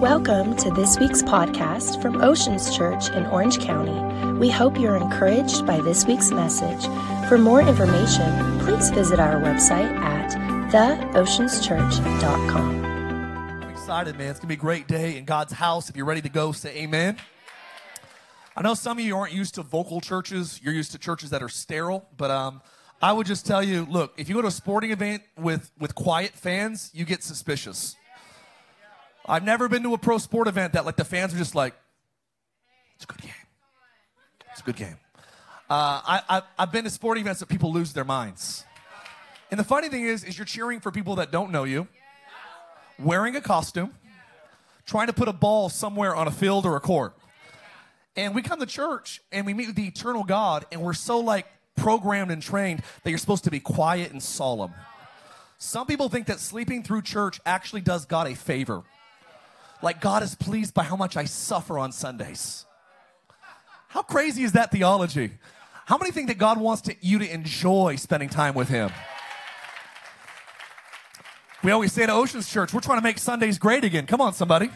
Welcome to this week's podcast from Oceans Church in Orange County. We hope you're encouraged by this week's message. For more information, please visit our website at theoceanschurch.com. I'm excited, man. It's going to be a great day in God's house. If you're ready to go, say amen. I know some of you aren't used to vocal churches. You're used to churches that are sterile, but um, I would just tell you, look, if you go to a sporting event with, with quiet fans, you get suspicious. I've never been to a pro sport event that like the fans are just like, it's a good game. It's a good game. Uh, I, I, I've been to sporting events that people lose their minds. And the funny thing is, is you're cheering for people that don't know you, wearing a costume, trying to put a ball somewhere on a field or a court. And we come to church and we meet with the eternal God, and we're so like programmed and trained that you're supposed to be quiet and solemn. Some people think that sleeping through church actually does God a favor. Like God is pleased by how much I suffer on Sundays. How crazy is that theology? How many think that God wants to, you to enjoy spending time with Him? We always say to Oceans Church, we're trying to make Sundays great again. Come on, somebody.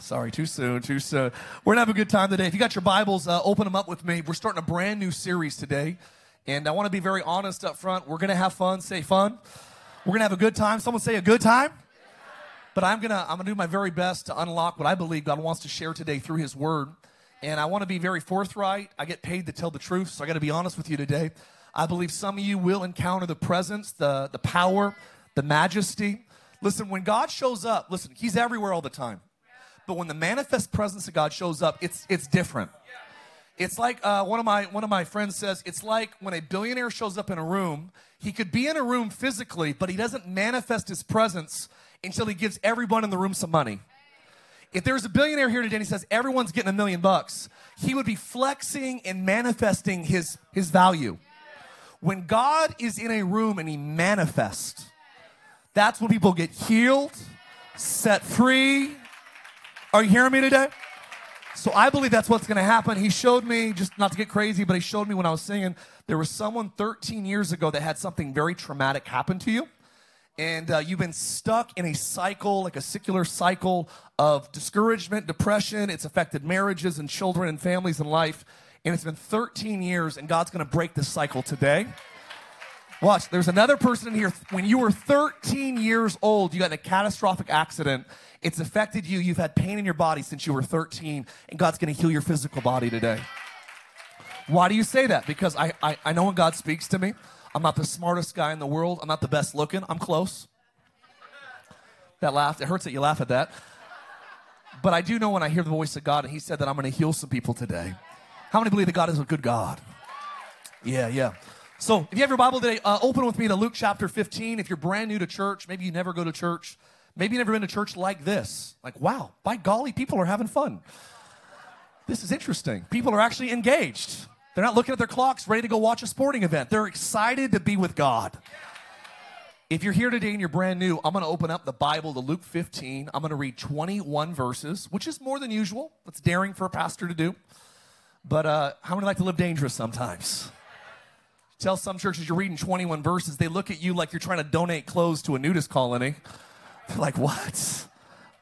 Sorry, too soon, too soon. We're going to have a good time today. If you got your Bibles, uh, open them up with me. We're starting a brand new series today. And I want to be very honest up front. We're going to have fun. Say fun. We're going to have a good time. Someone say a good time. But I'm to I'm to do my very best to unlock what I believe God wants to share today through his word. And I want to be very forthright. I get paid to tell the truth, so I got to be honest with you today. I believe some of you will encounter the presence, the the power, the majesty. Listen, when God shows up, listen, he's everywhere all the time. But when the manifest presence of God shows up, it's it's different. It's like uh, one of my one of my friends says. It's like when a billionaire shows up in a room. He could be in a room physically, but he doesn't manifest his presence until he gives everyone in the room some money. If there was a billionaire here today and he says everyone's getting a million bucks, he would be flexing and manifesting his his value. When God is in a room and he manifests, that's when people get healed, set free, are you hearing me today? So I believe that's what's going to happen. He showed me, just not to get crazy, but he showed me when I was singing, there was someone 13 years ago that had something very traumatic happen to you. And uh, you've been stuck in a cycle, like a secular cycle of discouragement, depression. It's affected marriages and children and families and life. And it's been 13 years, and God's going to break this cycle today. Watch, there's another person in here. When you were 13 years old, you got in a catastrophic accident it's affected you. You've had pain in your body since you were 13, and God's going to heal your physical body today. Why do you say that? Because I, I, I know when God speaks to me, I'm not the smartest guy in the world. I'm not the best looking. I'm close. That laugh, it hurts that you laugh at that. But I do know when I hear the voice of God, and He said that I'm going to heal some people today. How many believe that God is a good God? Yeah, yeah. So if you have your Bible today, uh, open with me to Luke chapter 15. If you're brand new to church, maybe you never go to church, Maybe you've never been to church like this. Like, wow, by golly, people are having fun. This is interesting. People are actually engaged. They're not looking at their clocks, ready to go watch a sporting event. They're excited to be with God. If you're here today and you're brand new, I'm going to open up the Bible to Luke 15. I'm going to read 21 verses, which is more than usual. That's daring for a pastor to do. But uh, how many like to live dangerous sometimes? Tell some churches you're reading 21 verses, they look at you like you're trying to donate clothes to a nudist colony. They're like, what?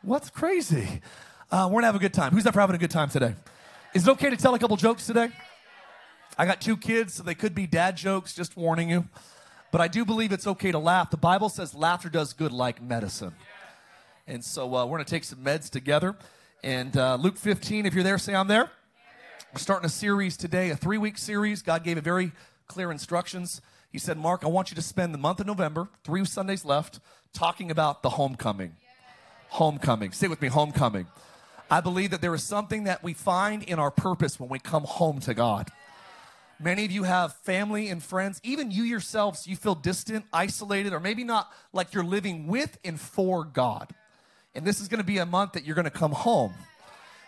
What's crazy? Uh, we're gonna have a good time. Who's up for having a good time today? Is it okay to tell a couple jokes today? I got two kids, so they could be dad jokes, just warning you. But I do believe it's okay to laugh. The Bible says laughter does good like medicine. And so uh, we're going to take some meds together. And uh, Luke 15, if you're there, say I'm there. We're starting a series today, a three week series. God gave it very clear instructions. He said, Mark, I want you to spend the month of November, three Sundays left, talking about the homecoming. Homecoming. Say with me, homecoming. I believe that there is something that we find in our purpose when we come home to God. Many of you have family and friends, even you yourselves, you feel distant, isolated, or maybe not like you're living with and for God. And this is to be a month that you're to come home.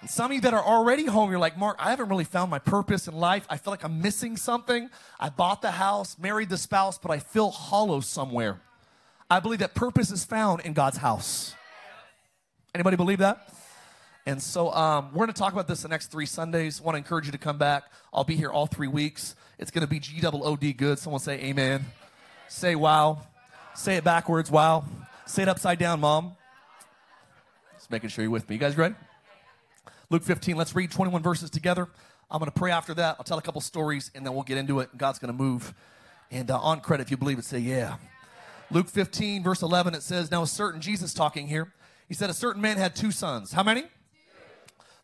And some of you that are already home, you're like, Mark, I haven't really found my purpose in life. I feel like I'm missing something. I bought the house, married the spouse, but I feel hollow somewhere. I believe that purpose is found in God's house. Anybody believe that? And so um, we're going to talk about this the next three Sundays. Want to encourage you to come back. I'll be here all three weeks. It's going to be G O D good. Someone say amen. Say wow. Say it backwards. Wow. Say it upside down, mom. Just making sure you're with me. You guys ready? Luke 15, let's read 21 verses together. I'm going to pray after that. I'll tell a couple stories and then we'll get into it. God's going to move. And uh, on credit, if you believe it, say yeah. Luke 15, verse 11, it says, Now a certain, Jesus talking here, he said, A certain man had two sons. How many?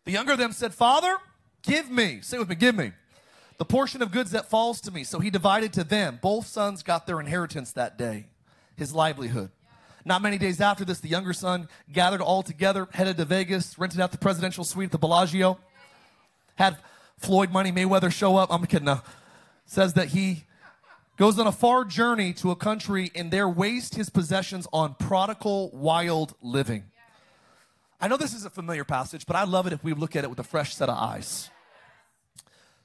The younger of them said, Father, give me, say with me, give me the portion of goods that falls to me. So he divided to them. Both sons got their inheritance that day, his livelihood. Not many days after this, the younger son gathered all together, headed to Vegas, rented out the presidential suite at the Bellagio, had Floyd Money Mayweather show up. I'm kidding. No. Says that he goes on a far journey to a country and there waste his possessions on prodigal, wild living. I know this is a familiar passage, but I love it if we look at it with a fresh set of eyes.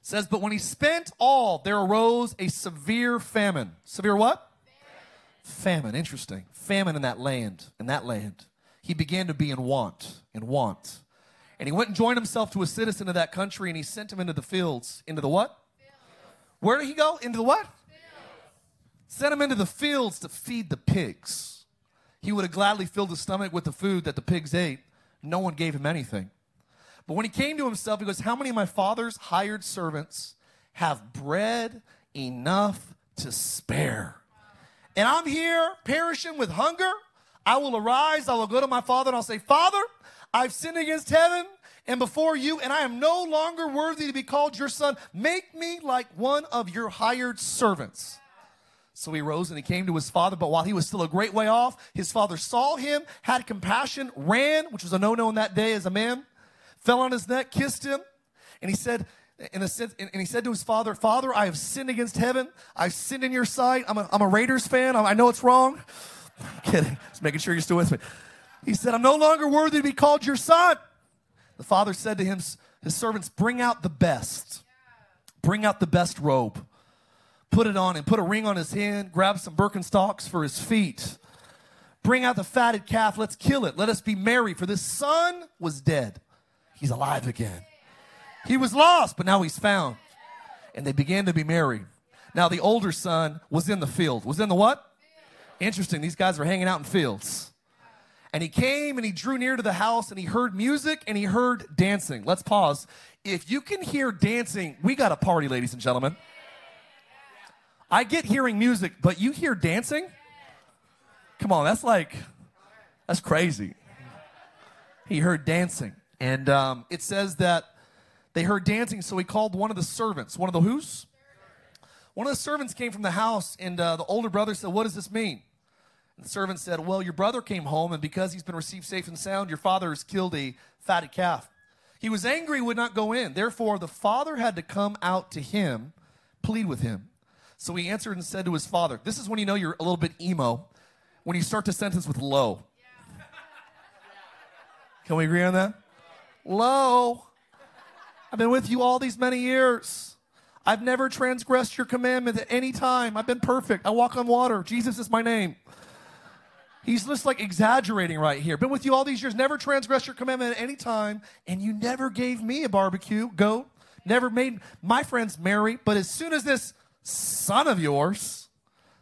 says, but when he spent all, there arose a severe famine. Severe what? Famine. famine. Interesting. Famine in that land. In that land. He began to be in want. In want. And he went and joined himself to a citizen of that country and he sent him into the fields. Into the what? Fields. Where did he go? Into the what? Fields. Sent him into the fields to feed the pigs. He would have gladly filled his stomach with the food that the pigs ate. No one gave him anything. But when he came to himself, he goes, How many of my father's hired servants have bread enough to spare? And I'm here perishing with hunger. I will arise, I will go to my father, and I'll say, Father, I've sinned against heaven and before you, and I am no longer worthy to be called your son. Make me like one of your hired servants. So he rose and he came to his father, but while he was still a great way off, his father saw him, had compassion, ran, which was a no no in that day as a man, fell on his neck, kissed him, and he said, in a sense, and he said to his father, Father, I have sinned against heaven. I've sinned in your sight. I'm a, I'm a Raiders fan. I know it's wrong. I'm kidding. Just making sure you're still with me. He said, I'm no longer worthy to be called your son. The father said to him, his servants, Bring out the best. Bring out the best robe. Put it on and put a ring on his hand. Grab some Birkenstocks for his feet. Bring out the fatted calf. Let's kill it. Let us be merry, for this son was dead. He's alive again. He was lost, but now he's found. And they began to be merry. Now the older son was in the field. Was in the what? Interesting. These guys were hanging out in fields. And he came and he drew near to the house and he heard music and he heard dancing. Let's pause. If you can hear dancing, we got a party, ladies and gentlemen. I get hearing music, but you hear dancing? Come on, that's like, that's crazy. He heard dancing. And um, it says that they heard dancing, so he called one of the servants. One of the who's? One of the servants came from the house, and uh, the older brother said, What does this mean? And the servant said, Well, your brother came home, and because he's been received safe and sound, your father has killed a fatted calf. He was angry, would not go in. Therefore, the father had to come out to him, plead with him. So he answered and said to his father, This is when you know you're a little bit emo, when you start to sentence with low. Can we agree on that? Low. I've been with you all these many years. I've never transgressed your commandment at any time. I've been perfect. I walk on water. Jesus is my name. He's just like exaggerating right here. Been with you all these years, never transgressed your commandment at any time, and you never gave me a barbecue goat, never made my friends merry. But as soon as this son of yours,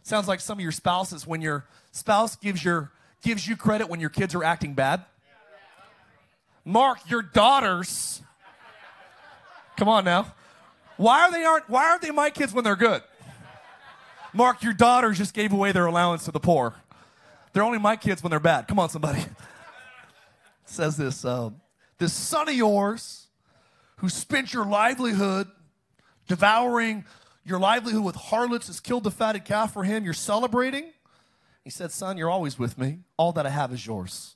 sounds like some of your spouses, when your spouse gives your gives you credit when your kids are acting bad. Mark, your daughters. Come on now. Why are they aren't why aren't they my kids when they're good? Mark, your daughters just gave away their allowance to the poor. They're only my kids when they're bad. Come on, somebody. says this uh, this son of yours who spent your livelihood devouring your livelihood with harlots has killed the fatted calf for him. You're celebrating. He said, Son, you're always with me. All that I have is yours.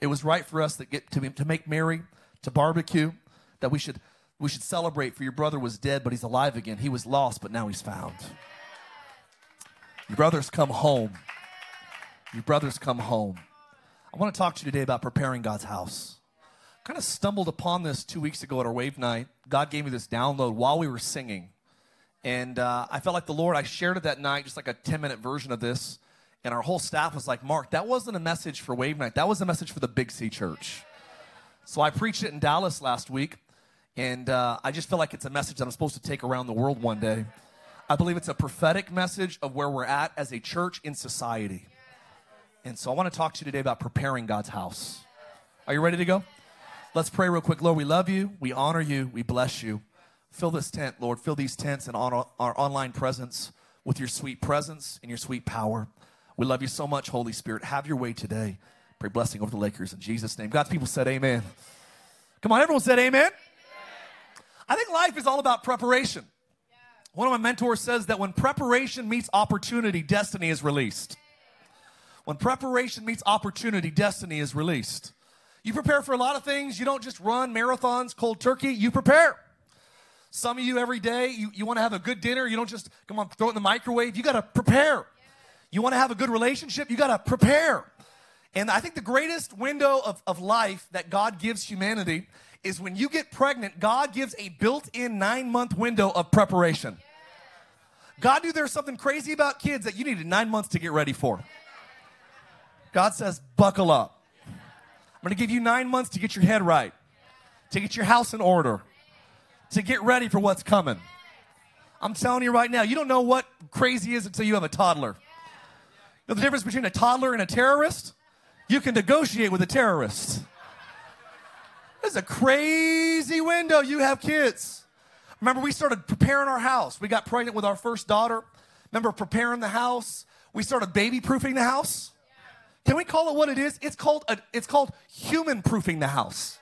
It was right for us to get to, to make merry, to barbecue, that we should we should celebrate for your brother was dead, but he's alive again. He was lost, but now he's found. Your brother's come home. Your brothers come home. I want to talk to you today about preparing God's house. Kind of stumbled upon this two weeks ago at our wave night. God gave me this download while we were singing. And uh, I felt like the Lord, I shared it that night, just like a 10 minute version of this. And our whole staff was like, Mark, that wasn't a message for Wave Night. That was a message for the Big C Church. So I preached it in Dallas last week. And uh, I just feel like it's a message that I'm supposed to take around the world one day. I believe it's a prophetic message of where we're at as a church in society. And so I want to talk to you today about preparing God's house. Are you ready to go? Let's pray real quick. Lord, we love you. We honor you. We bless you. Fill this tent, Lord. Fill these tents and on our online presence with your sweet presence and your sweet power. We love you so much, Holy Spirit. Have your way today. Pray blessing over the Lakers in Jesus' name. God's people said amen. Come on, everyone said amen. I think life is all about preparation. One of my mentors says that when preparation meets opportunity, destiny is released. When preparation meets opportunity, destiny is released. You prepare for a lot of things. You don't just run marathons cold turkey, you prepare. Some of you every day, you, you want to have a good dinner. You don't just come on, throw it in the microwave. You got to prepare. You want to have a good relationship. You got to prepare. And I think the greatest window of, of life that God gives humanity is when you get pregnant, God gives a built in nine month window of preparation. God knew there was something crazy about kids that you needed nine months to get ready for. God says, buckle up. I'm to give you nine months to get your head right, to get your house in order, to get ready for what's coming. I'm telling you right now, you don't know what crazy is until you have a toddler. You know the difference between a toddler and a terrorist? You can negotiate with a terrorist. It's a crazy window. You have kids. Remember, we started preparing our house. We got pregnant with our first daughter. Remember preparing the house? We started baby proofing the house. Can we call it what it is? It's called a, it's called human proofing the house.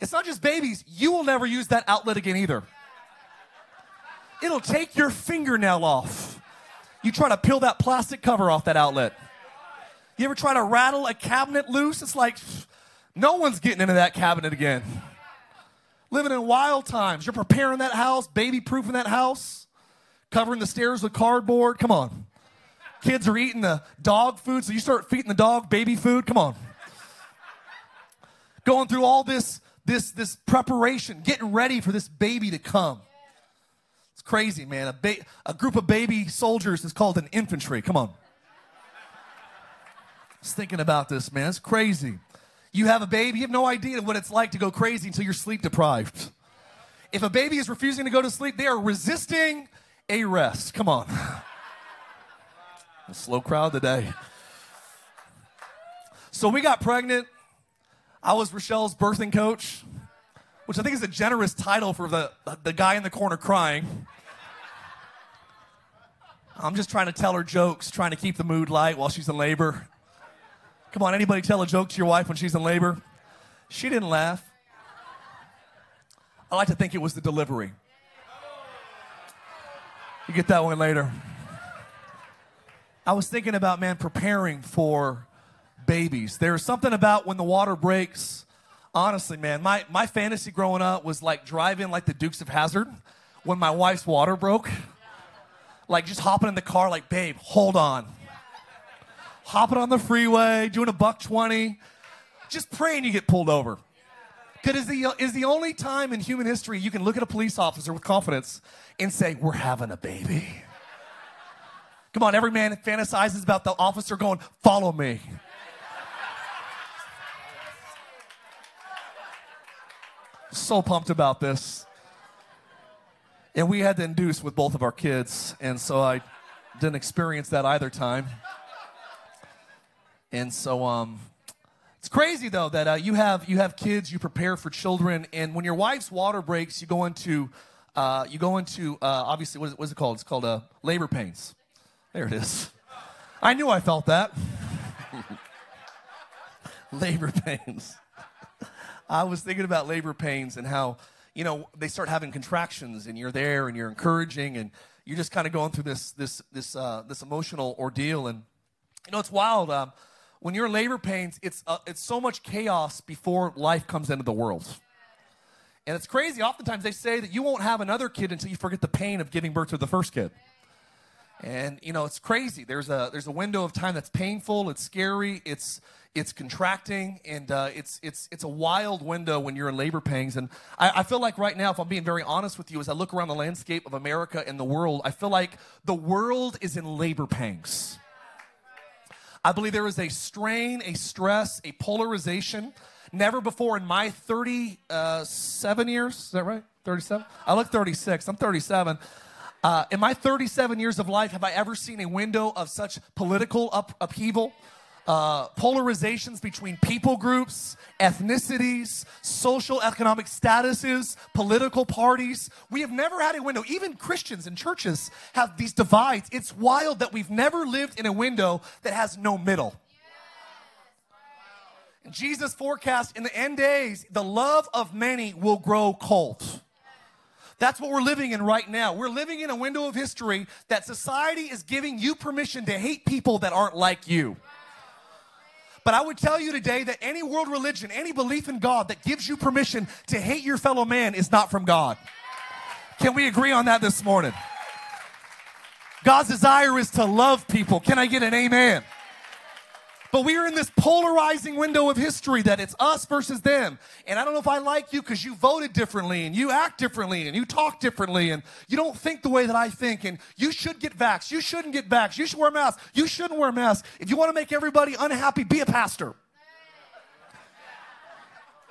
It's not just babies. You will never use that outlet again either. It'll take your fingernail off. You try to peel that plastic cover off that outlet. You ever try to rattle a cabinet loose? It's like no one's getting into that cabinet again. Living in wild times. You're preparing that house, baby proofing that house, covering the stairs with cardboard. Come on. Kids are eating the dog food, so you start feeding the dog baby food. Come on. Going through all this this this preparation, getting ready for this baby to come. It's crazy, man. A, ba- a group of baby soldiers is called an infantry. Come on. Was thinking about this, man. It's crazy. You have a baby, you have no idea what it's like to go crazy until you're sleep deprived. If a baby is refusing to go to sleep, they are resisting a rest. Come on. A slow crowd today. So we got pregnant. I was Rochelle's birthing coach, which I think is a generous title for the, the guy in the corner crying. I'm just trying to tell her jokes, trying to keep the mood light while she's in labor. Come on, anybody tell a joke to your wife when she's in labor? She didn't laugh. I like to think it was the delivery. You get that one later. I was thinking about, man, preparing for babies. There's something about when the water breaks. Honestly, man, my, my fantasy growing up was like driving like the Dukes of Hazzard when my wife's water broke. Like just hopping in the car, like, babe, hold on. Hopping on the freeway, doing a buck 20, just praying you get pulled over. Because is the, is the only time in human history you can look at a police officer with confidence and say, We're having a baby. Come on, every man fantasizes about the officer going, Follow me. So pumped about this. And we had to induce with both of our kids, and so I didn't experience that either time. And so, um, it's crazy though that uh, you have you have kids, you prepare for children, and when your wife's water breaks, you go into uh, you go into uh, obviously what is, what is, it called? It's called uh, labor pains. There it is. I knew I felt that. labor pains. I was thinking about labor pains and how, you know, they start having contractions and you're there and you're encouraging and you're just kind of going through this this this uh, this emotional ordeal and you know it's wild. Um, when you're in labor pains, it's uh, it's so much chaos before life comes into the world. And it's crazy. Oftentimes they say that you won't have another kid until you forget the pain of giving birth to the first kid. And you know, it's crazy. There's a there's a window of time that's painful, it's scary, it's it's contracting, and uh, it's it's it's a wild window when you're in labor pains. And I, I feel like right now, if I'm being very honest with you, as I look around the landscape of America and the world, I feel like the world is in labor pangs. I believe there is a strain, a stress, a polarization. Never before in my 37 years, is that right? 37? I look 36. I'm 37. Uh, in my 37 years of life, have I ever seen a window of such political up- upheaval, uh, polarizations between people groups, ethnicities, social economic statuses, political parties. We have never had a window. Even Christians and churches have these divides. It's wild that we've never lived in a window that has no middle. Jesus forecast in the end days, the love of many will grow cold. That's what we're living in right now. We're living in a window of history that society is giving you permission to hate people that aren't like you. But I would tell you today that any world religion, any belief in God that gives you permission to hate your fellow man is not from God. Can we agree on that this morning? God's desire is to love people. Can I get an amen? But we are in this polarizing window of history that it's us versus them. And I don't know if I like you because you voted differently and you act differently and you talk differently and you don't think the way that I think. And you should get vaxxed. You shouldn't get vaxxed. You should wear a mask. You shouldn't wear a mask. If you want to make everybody unhappy, be a pastor.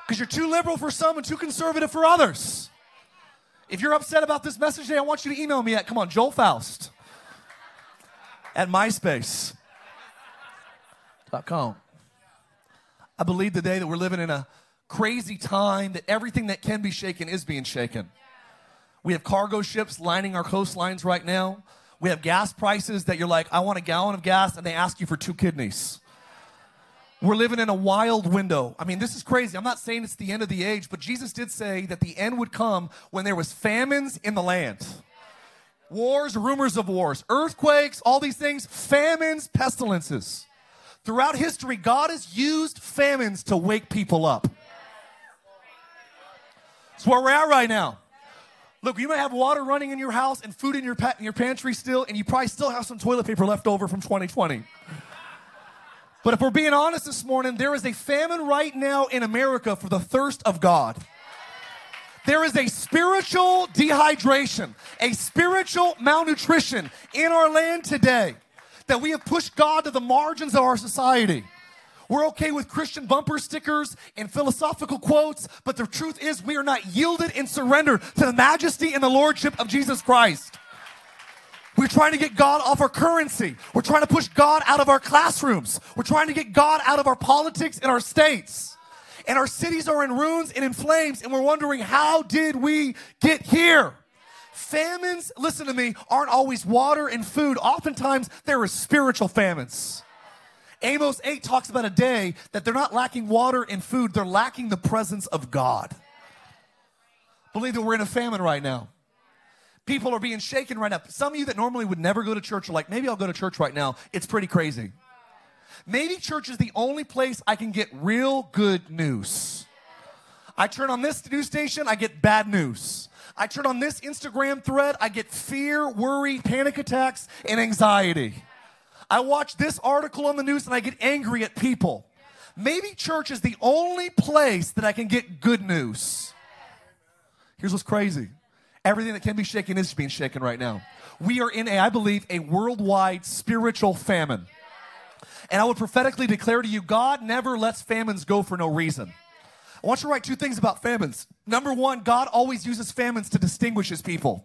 Because you're too liberal for some and too conservative for others. If you're upset about this message today, I want you to email me at, come on, Joel Faust at MySpace. Com. I believe today that we're living in a crazy time that everything that can be shaken is being shaken. We have cargo ships lining our coastlines right now. We have gas prices that you're like, I want a gallon of gas, and they ask you for two kidneys. We're living in a wild window. I mean, this is crazy. I'm not saying it's the end of the age, but Jesus did say that the end would come when there was famines in the land. Wars, rumors of wars, earthquakes, all these things, famines, pestilences. Throughout history, God has used famines to wake people up. That's where we're at right now. Look, you might have water running in your house and food in your, pa- in your pantry still, and you probably still have some toilet paper left over from 2020. But if we're being honest this morning, there is a famine right now in America for the thirst of God. There is a spiritual dehydration, a spiritual malnutrition in our land today that we have pushed God to the margins of our society. We're okay with Christian bumper stickers and philosophical quotes, but the truth is we are not yielded and surrendered to the majesty and the lordship of Jesus Christ. We're trying to get God off our currency. We're trying to push God out of our classrooms. We're trying to get God out of our politics and our states. And our cities are in ruins and in flames, and we're wondering, how did we get here? Famines, listen to me, aren't always water and food. Oftentimes, there are spiritual famines. Amos 8 talks about a day that they're not lacking water and food, they're lacking the presence of God. Believe that we're in a famine right now. People are being shaken right now. Some of you that normally would never go to church are like, maybe I'll go to church right now. It's pretty crazy. Maybe church is the only place I can get real good news. I turn on this news station, I get bad news. I turn on this Instagram thread, I get fear, worry, panic attacks, and anxiety. I watch this article on the news and I get angry at people. Maybe church is the only place that I can get good news. Here's what's crazy everything that can be shaken is being shaken right now. We are in a, I believe, a worldwide spiritual famine. And I would prophetically declare to you God never lets famines go for no reason. I want you to write two things about famines. Number one, God always uses famines to distinguish his people.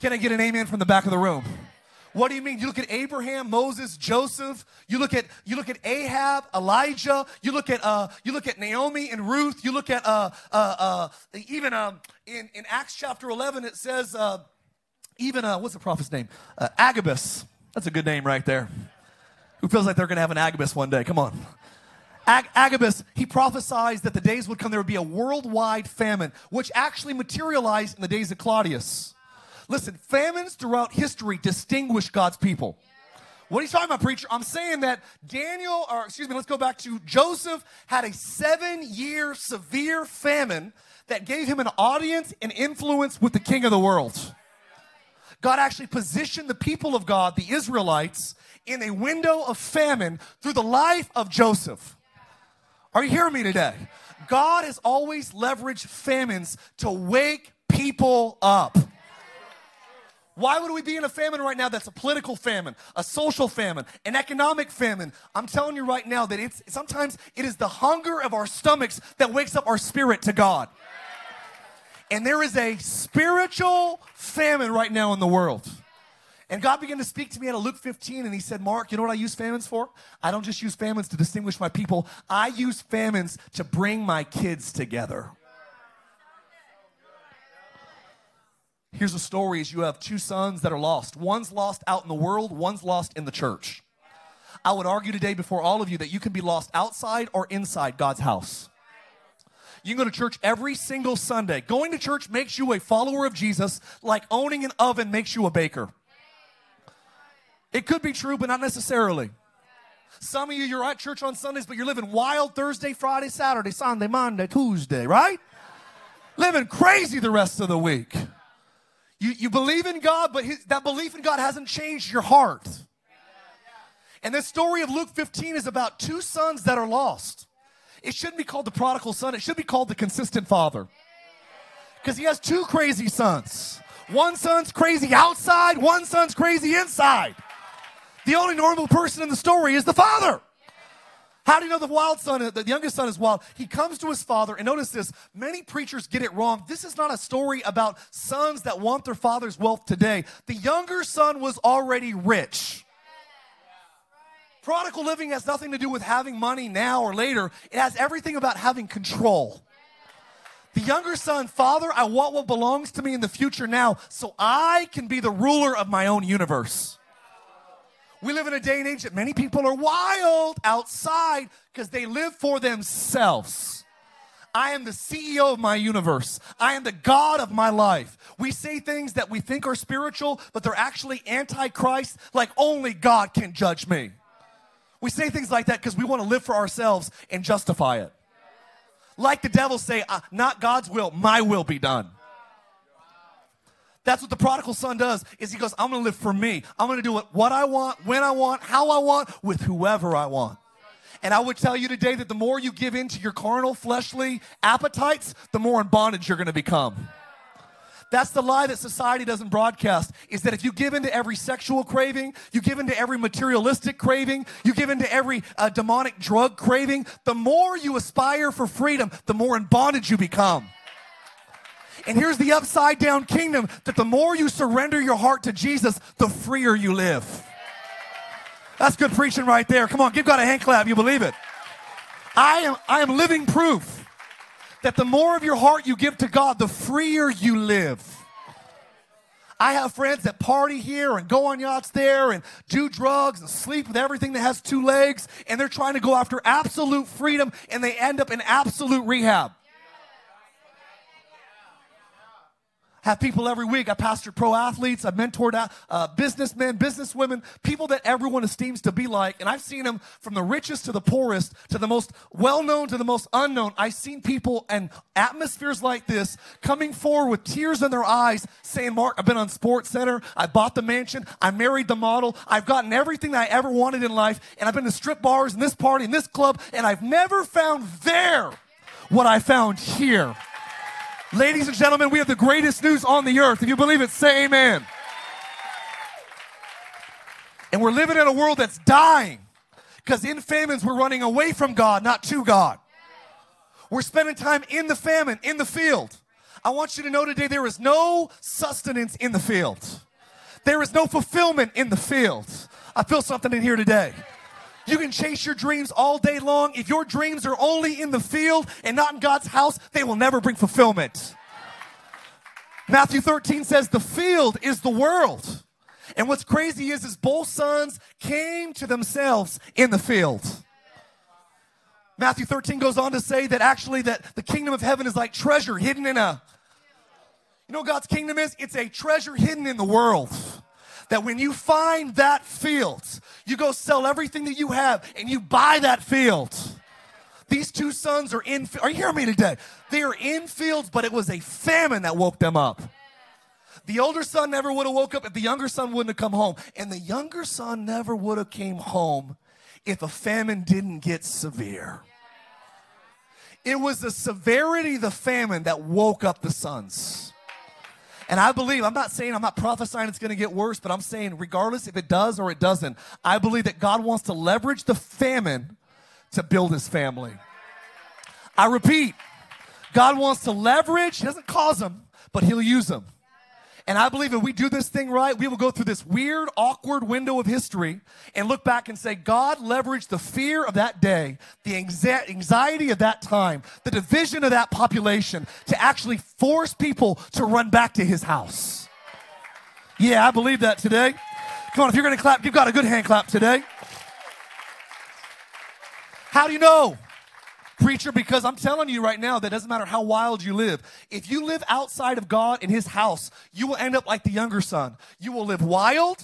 Can I get an amen from the back of the room? What do you mean? You look at Abraham, Moses, Joseph. You look at you look at Ahab, Elijah. You look at uh, you look at Naomi and Ruth. You look at uh, uh, uh, even um, in in Acts chapter eleven. It says uh, even uh, what's the prophet's name? Uh, Agabus. That's a good name right there. Who feels like they're going to have an Agabus one day? Come on. Ag- Agabus, he prophesied that the days would come, there would be a worldwide famine, which actually materialized in the days of Claudius. Listen, famines throughout history distinguish God's people. What are you talking about, preacher? I'm saying that Daniel, or excuse me, let's go back to Joseph, had a seven year severe famine that gave him an audience and influence with the king of the world. God actually positioned the people of God, the Israelites, in a window of famine through the life of Joseph. Are you hearing me today? God has always leveraged famines to wake people up. Why would we be in a famine right now that's a political famine, a social famine, an economic famine? I'm telling you right now that it's sometimes it is the hunger of our stomachs that wakes up our spirit to God. And there is a spiritual famine right now in the world. And God began to speak to me out of Luke 15, and He said, Mark, you know what I use famines for? I don't just use famines to distinguish my people, I use famines to bring my kids together. Here's a story is you have two sons that are lost. One's lost out in the world, one's lost in the church. I would argue today before all of you that you can be lost outside or inside God's house. You can go to church every single Sunday. Going to church makes you a follower of Jesus, like owning an oven makes you a baker. It could be true, but not necessarily. Some of you, you're at church on Sundays, but you're living wild Thursday, Friday, Saturday, Sunday, Monday, Tuesday, right? living crazy the rest of the week. You, you believe in God, but his, that belief in God hasn't changed your heart. And this story of Luke 15 is about two sons that are lost. It shouldn't be called the prodigal son, it should be called the consistent father. Because he has two crazy sons. One son's crazy outside, one son's crazy inside. The only normal person in the story is the father. How do you know the wild son, the youngest son is wild? He comes to his father, and notice this many preachers get it wrong. This is not a story about sons that want their father's wealth today. The younger son was already rich. Prodigal living has nothing to do with having money now or later, it has everything about having control. The younger son, Father, I want what belongs to me in the future now so I can be the ruler of my own universe. We live in a day and age that many people are wild outside because they live for themselves. I am the CEO of my universe. I am the God of my life. We say things that we think are spiritual, but they're actually antichrist, like only God can judge me. We say things like that because we want to live for ourselves and justify it. Like the devil say, uh, not God's will, my will be done. That's what the prodigal son does is he goes, I'm going to live for me. I'm going to do it what I want, when I want, how I want, with whoever I want. And I would tell you today that the more you give in to your carnal, fleshly appetites, the more in bondage you're going to become. That's the lie that society doesn't broadcast is that if you give into every sexual craving, you give into every materialistic craving, you give into every uh, demonic drug craving, the more you aspire for freedom, the more in bondage you become. And here's the upside down kingdom that the more you surrender your heart to Jesus, the freer you live. That's good preaching right there. Come on, give God a hand clap. You believe it. I am, I am living proof that the more of your heart you give to God, the freer you live. I have friends that party here and go on yachts there and do drugs and sleep with everything that has two legs, and they're trying to go after absolute freedom and they end up in absolute rehab. Have people every week. I pastor pro athletes. I've mentored uh, businessmen, businesswomen, people that everyone esteems to be like. And I've seen them from the richest to the poorest, to the most well known to the most unknown. I've seen people and atmospheres like this coming forward with tears in their eyes saying, Mark, I've been on Sports Center. I bought the mansion. I married the model. I've gotten everything that I ever wanted in life. And I've been to strip bars and this party and this club. And I've never found there what I found here. Ladies and gentlemen, we have the greatest news on the earth. If you believe it, say amen. And we're living in a world that's dying because in famines we're running away from God, not to God. We're spending time in the famine, in the field. I want you to know today there is no sustenance in the field. There is no fulfillment in the field. I feel something in here today. You can chase your dreams all day long. If your dreams are only in the field and not in God's house, they will never bring fulfillment. Matthew 13 says the field is the world. And what's crazy is, is both sons came to themselves in the field. Matthew 13 goes on to say that actually that the kingdom of heaven is like treasure hidden in a You know what God's kingdom is? It's a treasure hidden in the world that when you find that field, you go sell everything that you have and you buy that field. These two sons are in, are you hearing me today? They are in fields, but it was a famine that woke them up. The older son never would have woke up if the younger son wouldn't have come home. And the younger son never would have came home if a famine didn't get severe. It was the severity of the famine that woke up the sons. And I believe, I'm not saying, I'm not prophesying it's going to get worse, but I'm saying, regardless if it does or it doesn't, I believe that God wants to leverage the famine to build his family. I repeat, God wants to leverage, he doesn't cause them, but he'll use them. And I believe if we do this thing right, we will go through this weird, awkward window of history and look back and say, God leveraged the fear of that day, the anxiety of that time, the division of that population to actually force people to run back to his house. Yeah, I believe that today. Come on, if you're going to clap, you've got a good hand clap today. How do you know? Preacher, because I'm telling you right now that doesn't matter how wild you live. If you live outside of God in His house, you will end up like the younger son. You will live wild,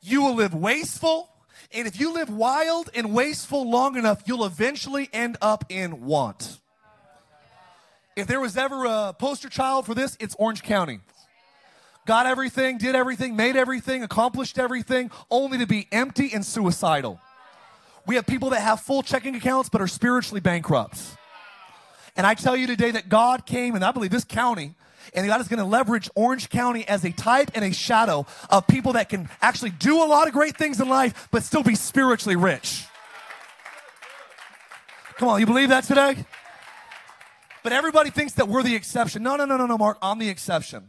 you will live wasteful, and if you live wild and wasteful long enough, you'll eventually end up in want. If there was ever a poster child for this, it's Orange County. Got everything, did everything, made everything, accomplished everything, only to be empty and suicidal. We have people that have full checking accounts but are spiritually bankrupt. And I tell you today that God came, and I believe this county, and God is going to leverage Orange County as a type and a shadow of people that can actually do a lot of great things in life but still be spiritually rich. Come on, you believe that today? But everybody thinks that we're the exception. No, no, no, no, no, Mark, I'm the exception.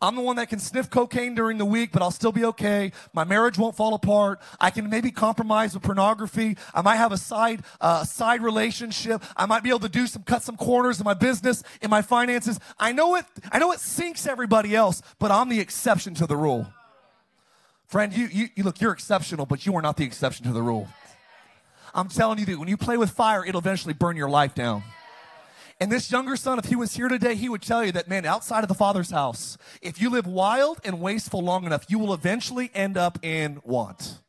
I'm the one that can sniff cocaine during the week, but I'll still be okay. My marriage won't fall apart. I can maybe compromise with pornography. I might have a side uh, side relationship. I might be able to do some cut some corners in my business, in my finances. I know it. I know it sinks everybody else, but I'm the exception to the rule. Friend, you, you, you look, you're exceptional, but you are not the exception to the rule. I'm telling you that when you play with fire, it'll eventually burn your life down. And this younger son, if he was here today, he would tell you that, man, outside of the father's house, if you live wild and wasteful long enough, you will eventually end up in want.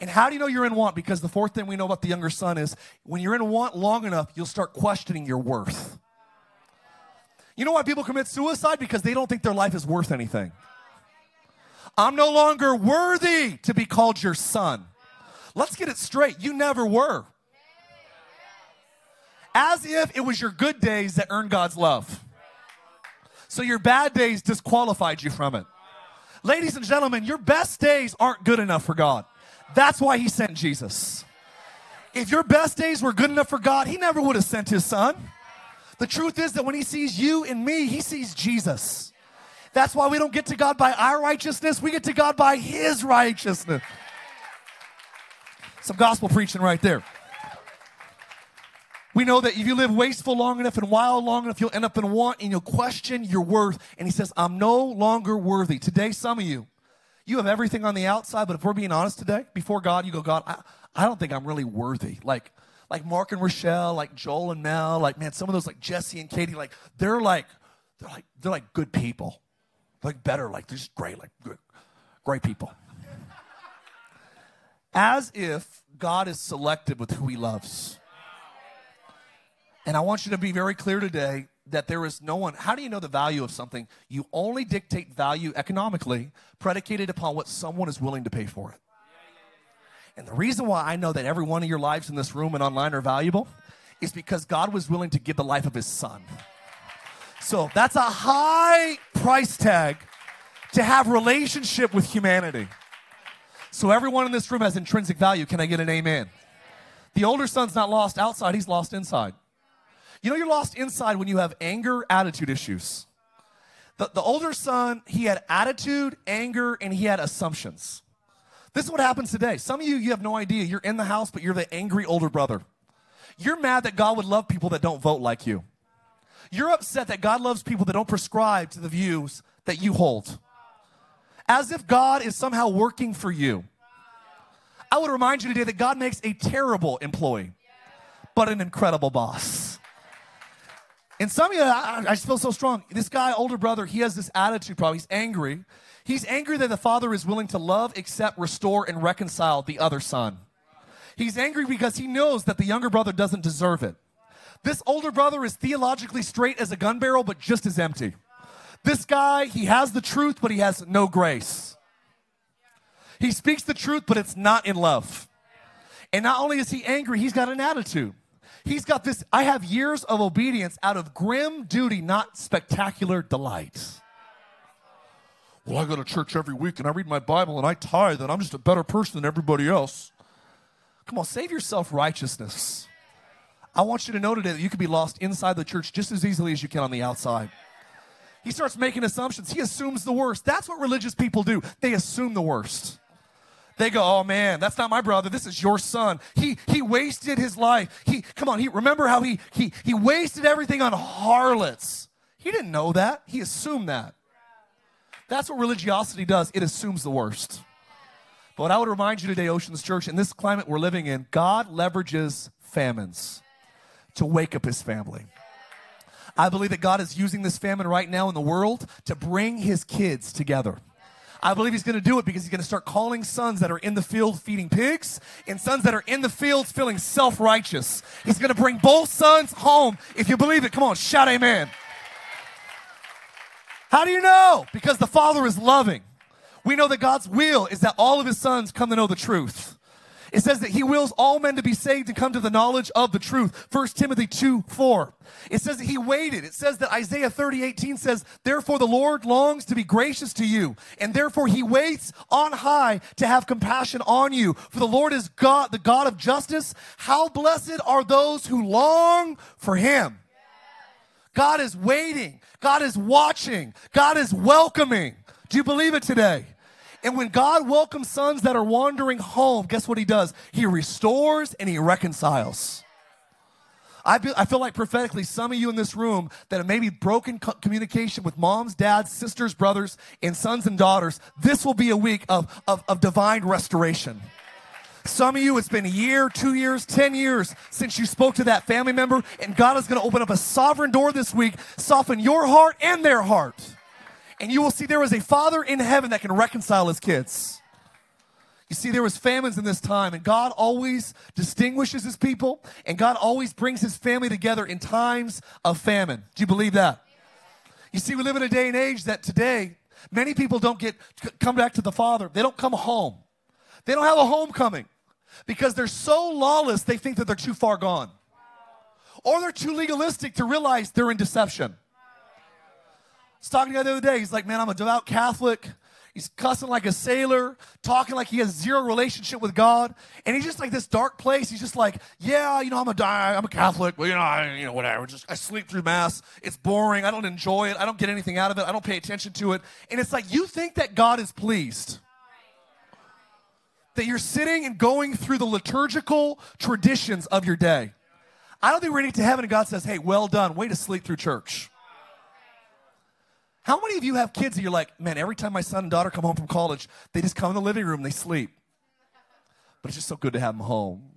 And how do you know you're in want? Because the fourth thing we know about the younger son is when you're in want long enough, you'll start questioning your worth. You know why people commit suicide? Because they don't think their life is worth anything. I'm no longer worthy to be called your son. Let's get it straight. You never were as if it was your good days that earned God's love. So your bad days disqualified you from it. Ladies and gentlemen, your best days aren't good enough for God. That's why He sent Jesus. If your best days were good enough for God, He never would have sent His Son. The truth is that when He sees you and me, He sees Jesus. That's why we don't get to God by our righteousness, we get to God by His righteousness. Some gospel preaching right there. We know that if you live wasteful long enough and wild long enough, you'll end up in want and you'll question your worth. And he says, I'm no longer worthy. Today, some of you, you have everything on the outside, but if we're being honest today, before God, you go, God, I, I don't think I'm really worthy. Like, like Mark and Rochelle, like Joel and Mel, like man, some of those like Jesse and Katie, like they're like, they're like, they're like good people. like better, like they're just great, like good, great people. As if God is selective with who he loves. And I want you to be very clear today that there is no one. How do you know the value of something? You only dictate value economically predicated upon what someone is willing to pay for it. And the reason why I know that every one of your lives in this room and online are valuable is because God was willing to give the life of his son. So that's a high price tag to have relationship with humanity. So everyone in this room has intrinsic value. Can I get an amen? The older son's not lost outside, he's lost inside. You know, you're lost inside when you have anger, attitude issues. The, the older son, he had attitude, anger, and he had assumptions. This is what happens today. Some of you, you have no idea. You're in the house, but you're the angry older brother. You're mad that God would love people that don't vote like you. You're upset that God loves people that don't prescribe to the views that you hold. As if God is somehow working for you. I would remind you today that God makes a terrible employee, but an incredible boss. And some of you, I, I just feel so strong. This guy, older brother, he has this attitude problem. He's angry. He's angry that the father is willing to love, accept, restore, and reconcile the other son. He's angry because he knows that the younger brother doesn't deserve it. This older brother is theologically straight as a gun barrel, but just as empty. This guy, he has the truth, but he has no grace. He speaks the truth, but it's not in love. And not only is he angry, he's got an attitude. He's got this I have years of obedience out of grim duty, not spectacular delight. Well, I go to church every week and I read my Bible and I tithe and I'm just a better person than everybody else. Come on, save yourself righteousness. I want you to know today that you can be lost inside the church just as easily as you can on the outside. He starts making assumptions. He assumes the worst. That's what religious people do. They assume the worst. They go, "Oh man, that's not my brother. This is your son. He he wasted his life. He come on. He remember how he he he wasted everything on harlots. He didn't know that. He assumed that. That's what religiosity does. It assumes the worst. But I would remind you today, Oceans Church, in this climate we're living in, God leverages famines to wake up his family. I believe that God is using this famine right now in the world to bring his kids together. I believe he's going to do it because he's going to start calling sons that are in the field feeding pigs and sons that are in the fields feeling self righteous. He's going to bring both sons home. If you believe it, come on, shout amen. How do you know? Because the Father is loving. We know that God's will is that all of his sons come to know the truth. It says that he wills all men to be saved and come to the knowledge of the truth. 1 Timothy 2 4. It says that he waited. It says that Isaiah 30 18 says, Therefore the Lord longs to be gracious to you, and therefore he waits on high to have compassion on you. For the Lord is God, the God of justice. How blessed are those who long for him. God is waiting. God is watching. God is welcoming. Do you believe it today? And when God welcomes sons that are wandering home, guess what he does? He restores and he reconciles. I, be, I feel like prophetically, some of you in this room that have maybe broken co- communication with moms, dads, sisters, brothers, and sons and daughters, this will be a week of, of, of divine restoration. Some of you, it's been a year, two years, 10 years since you spoke to that family member, and God is going to open up a sovereign door this week, soften your heart and their heart and you will see there is a father in heaven that can reconcile his kids. You see, there was famines in this time, and God always distinguishes his people, and God always brings his family together in times of famine. Do you believe that? You see, we live in a day and age that today, many people don't get come back to the Father. They don't come home. They don't have a homecoming because they're so lawless, they think that they're too far gone. Or they're too legalistic to realize they're in deception was talking to the the other day. He's like, man, I'm a devout Catholic. He's cussing like a sailor, talking like he has zero relationship with God, and he's just like this dark place. He's just like, yeah, you know, I'm a I'm a Catholic, well, you know, I, you know, whatever. Just I sleep through mass. It's boring. I don't enjoy it. I don't get anything out of it. I don't pay attention to it. And it's like you think that God is pleased that you're sitting and going through the liturgical traditions of your day. I don't think we're going to to heaven and God says, hey, well done. Way to sleep through church. How many of you have kids that you're like, man, every time my son and daughter come home from college, they just come in the living room, they sleep. But it's just so good to have them home.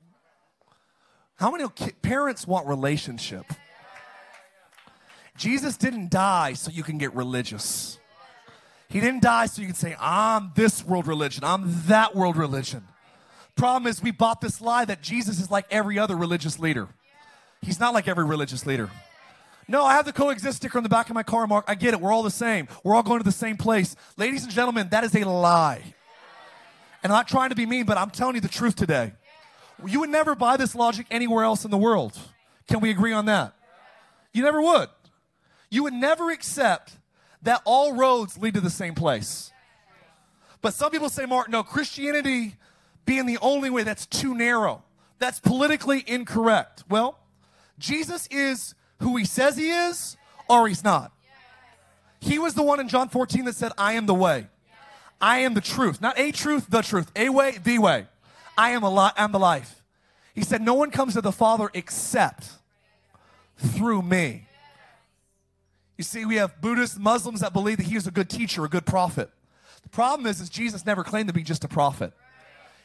How many parents want relationship? Jesus didn't die so you can get religious. He didn't die so you can say, I'm this world religion, I'm that world religion. Problem is, we bought this lie that Jesus is like every other religious leader. He's not like every religious leader. No, I have the coexist sticker on the back of my car, Mark. I get it. We're all the same. We're all going to the same place. Ladies and gentlemen, that is a lie. And I'm not trying to be mean, but I'm telling you the truth today. You would never buy this logic anywhere else in the world. Can we agree on that? You never would. You would never accept that all roads lead to the same place. But some people say, Mark, no, Christianity being the only way, that's too narrow. That's politically incorrect. Well, Jesus is who he says he is or he's not. He was the one in John 14 that said, I am the way. I am the truth. Not a truth, the truth. A way, the way. I am, a li- I'm the life. He said, No one comes to the Father except through me. You see, we have Buddhists, Muslims that believe that he is a good teacher, a good prophet. The problem is, is Jesus never claimed to be just a prophet.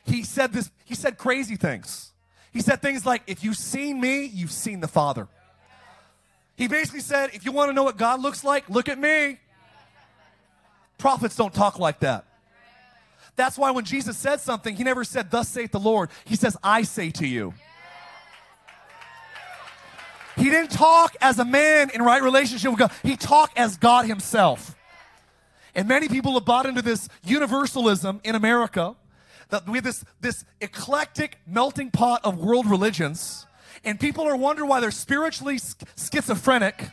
He said this, he said crazy things. He said things like, if you've seen me, you've seen the Father. He basically said, if you want to know what God looks like, look at me. Prophets don't talk like that. That's why when Jesus said something, he never said, Thus saith the Lord. He says, I say to you. He didn't talk as a man in right relationship with God, he talked as God himself. And many people have bought into this universalism in America that we have this, this eclectic melting pot of world religions and people are wondering why they're spiritually schizophrenic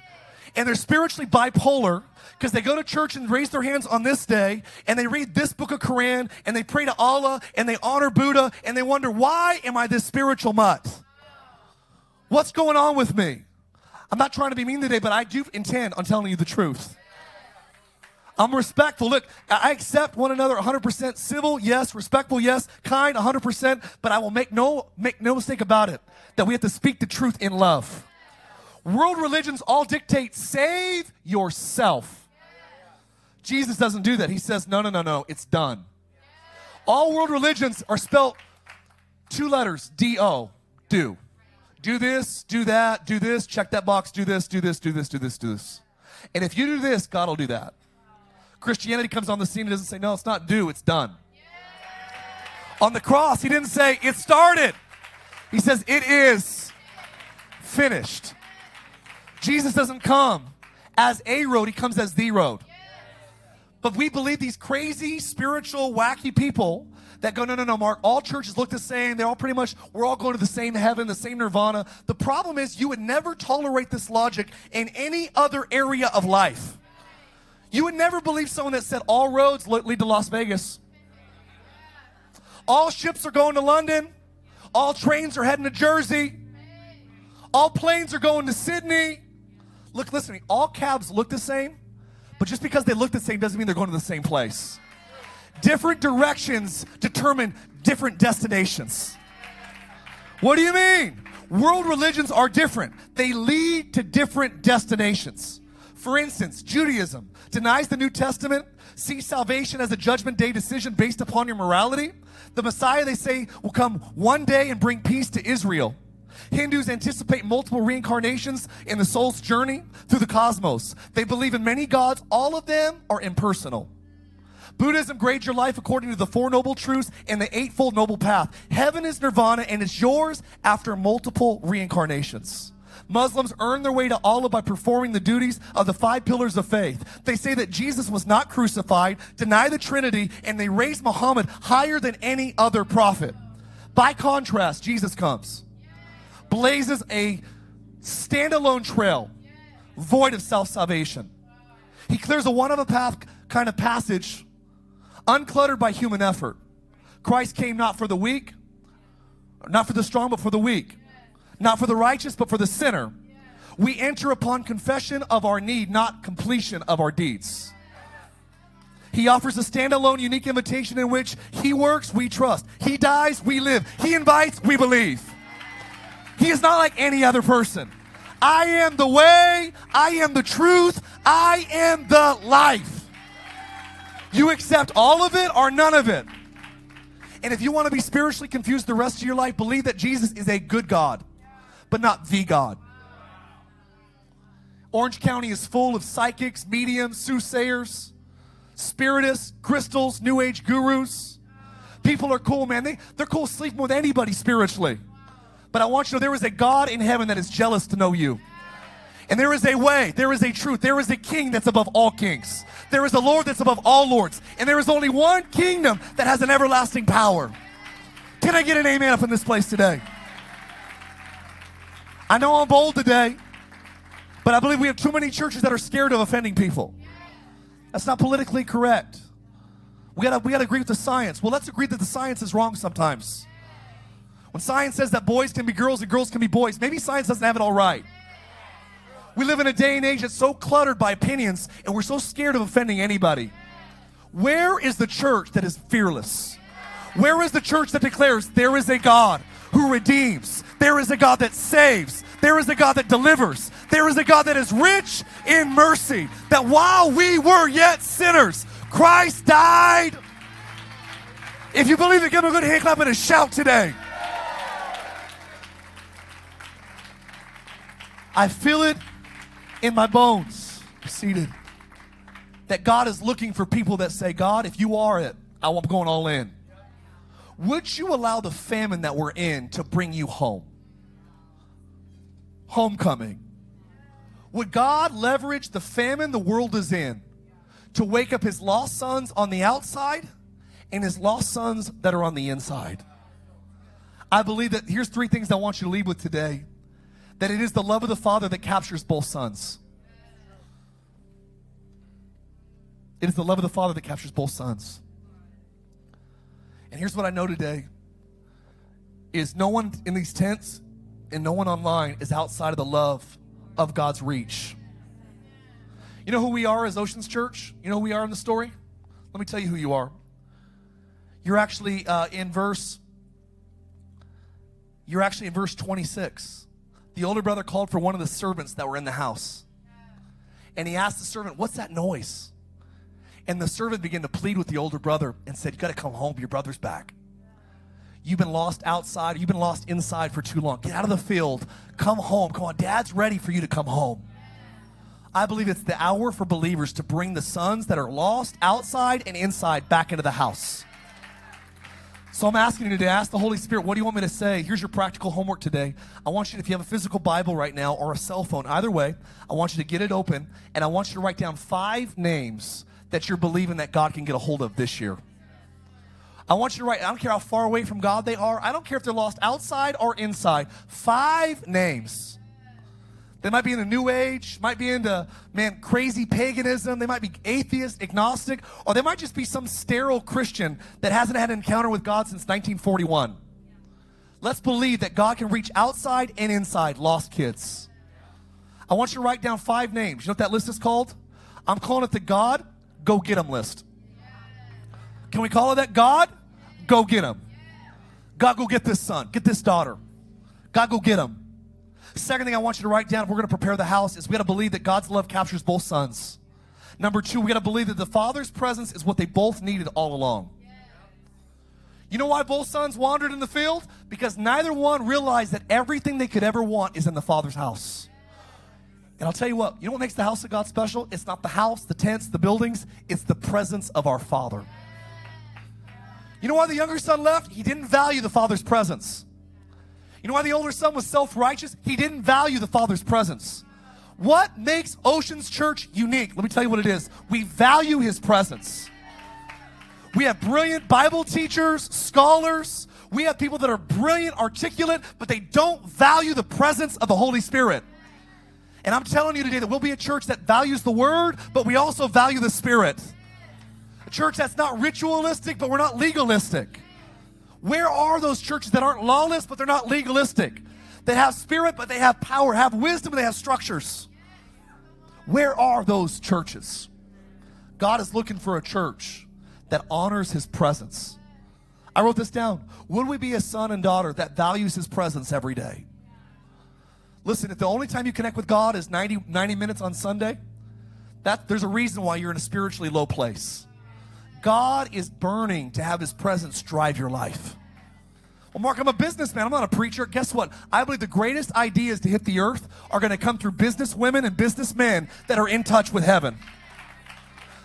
and they're spiritually bipolar because they go to church and raise their hands on this day and they read this book of Quran and they pray to Allah and they honor Buddha and they wonder, why am I this spiritual mutt? What's going on with me? I'm not trying to be mean today, but I do intend on telling you the truth. I'm respectful. Look, I accept one another 100% civil, yes, respectful, yes, kind 100%, but I will make no make no mistake about it that we have to speak the truth in love. World religions all dictate save yourself. Jesus doesn't do that. He says, "No, no, no, no, it's done." All world religions are spelled two letters, D O, do. Do this, do that, do this, check that box, do this, do this, do this, do this, do this. And if you do this, God will do that. Christianity comes on the scene and doesn't say, no, it's not due, it's done. On the cross, he didn't say, it started. He says, it is finished. Jesus doesn't come as a road, he comes as the road. But we believe these crazy, spiritual, wacky people that go, no, no, no, Mark, all churches look the same. They're all pretty much, we're all going to the same heaven, the same nirvana. The problem is, you would never tolerate this logic in any other area of life. You would never believe someone that said all roads lead to Las Vegas. All ships are going to London. All trains are heading to Jersey. All planes are going to Sydney. Look, listen to me. All cabs look the same, but just because they look the same doesn't mean they're going to the same place. Different directions determine different destinations. What do you mean? World religions are different, they lead to different destinations. For instance, Judaism denies the New Testament, sees salvation as a judgment day decision based upon your morality. The Messiah, they say, will come one day and bring peace to Israel. Hindus anticipate multiple reincarnations in the soul's journey through the cosmos. They believe in many gods, all of them are impersonal. Buddhism grades your life according to the Four Noble Truths and the Eightfold Noble Path. Heaven is nirvana and it's yours after multiple reincarnations. Muslims earn their way to Allah by performing the duties of the five pillars of faith. They say that Jesus was not crucified, deny the Trinity, and they raise Muhammad higher than any other prophet. By contrast, Jesus comes, blazes a standalone trail, void of self salvation. He clears a one of a path kind of passage, uncluttered by human effort. Christ came not for the weak, not for the strong, but for the weak not for the righteous, but for the sinner. We enter upon confession of our need, not completion of our deeds. He offers a standalone, unique invitation in which He works, we trust. He dies, we live. He invites, we believe. He is not like any other person. I am the way, I am the truth, I am the life. You accept all of it or none of it. And if you want to be spiritually confused the rest of your life, believe that Jesus is a good God but not the God. Orange County is full of psychics, mediums, soothsayers, spiritists, crystals, new age gurus. People are cool, man. They, they're cool sleeping with anybody spiritually. But I want you to know there is a God in heaven that is jealous to know you. And there is a way, there is a truth, there is a king that's above all kings. There is a Lord that's above all lords. And there is only one kingdom that has an everlasting power. Can I get an amen up in this place today? I know I'm bold today, but I believe we have too many churches that are scared of offending people. That's not politically correct. We gotta, we gotta agree with the science. Well, let's agree that the science is wrong sometimes. When science says that boys can be girls and girls can be boys, maybe science doesn't have it all right. We live in a day and age that's so cluttered by opinions, and we're so scared of offending anybody. Where is the church that is fearless? Where is the church that declares there is a God who redeems, there is a God that saves. There is a God that delivers. There is a God that is rich in mercy. That while we were yet sinners, Christ died. If you believe it, give him a good hand clap and a shout today. I feel it in my bones, seated, that God is looking for people that say, God, if you are it, I'm going all in. Would you allow the famine that we're in to bring you home? homecoming. Would God leverage the famine the world is in to wake up his lost sons on the outside and his lost sons that are on the inside? I believe that here's three things I want you to leave with today that it is the love of the Father that captures both sons. It is the love of the Father that captures both sons. And here's what I know today is no one in these tents and no one online is outside of the love of God's reach. You know who we are as Oceans Church? You know who we are in the story? Let me tell you who you are. You're actually uh, in verse. You're actually in verse 26. The older brother called for one of the servants that were in the house. And he asked the servant, What's that noise? And the servant began to plead with the older brother and said, You got to come home. Your brother's back. You've been lost outside. You've been lost inside for too long. Get out of the field. Come home. Come on. Dad's ready for you to come home. I believe it's the hour for believers to bring the sons that are lost outside and inside back into the house. So I'm asking you to ask the Holy Spirit, what do you want me to say? Here's your practical homework today. I want you, if you have a physical Bible right now or a cell phone, either way, I want you to get it open and I want you to write down five names that you're believing that God can get a hold of this year. I want you to write, I don't care how far away from God they are, I don't care if they're lost outside or inside, five names they might be in the New Age, might be into, man, crazy paganism. They might be atheist, agnostic, or they might just be some sterile Christian that hasn't had an encounter with God since 1941. Let's believe that God can reach outside and inside lost kids. I want you to write down five names. You know what that list is called? I'm calling it the God Go Get Them list. Can we call it that? God Go Get Them. God, go get this son, get this daughter. God, go get them. Second thing I want you to write down if we're going to prepare the house is we got to believe that God's love captures both sons. Number two, we got to believe that the Father's presence is what they both needed all along. You know why both sons wandered in the field? Because neither one realized that everything they could ever want is in the Father's house. And I'll tell you what, you know what makes the house of God special? It's not the house, the tents, the buildings, it's the presence of our Father. You know why the younger son left? He didn't value the Father's presence. You know why the older son was self righteous? He didn't value the father's presence. What makes Oceans Church unique? Let me tell you what it is. We value his presence. We have brilliant Bible teachers, scholars. We have people that are brilliant, articulate, but they don't value the presence of the Holy Spirit. And I'm telling you today that we'll be a church that values the Word, but we also value the Spirit. A church that's not ritualistic, but we're not legalistic. Where are those churches that aren't lawless, but they're not legalistic? That have spirit, but they have power, have wisdom, they have structures. Where are those churches? God is looking for a church that honors his presence. I wrote this down. Would we be a son and daughter that values his presence every day? Listen, if the only time you connect with God is 90, 90 minutes on Sunday, that, there's a reason why you're in a spiritually low place. God is burning to have his presence drive your life. Well, Mark, I'm a businessman. I'm not a preacher. Guess what? I believe the greatest ideas to hit the earth are going to come through business women and businessmen that are in touch with heaven.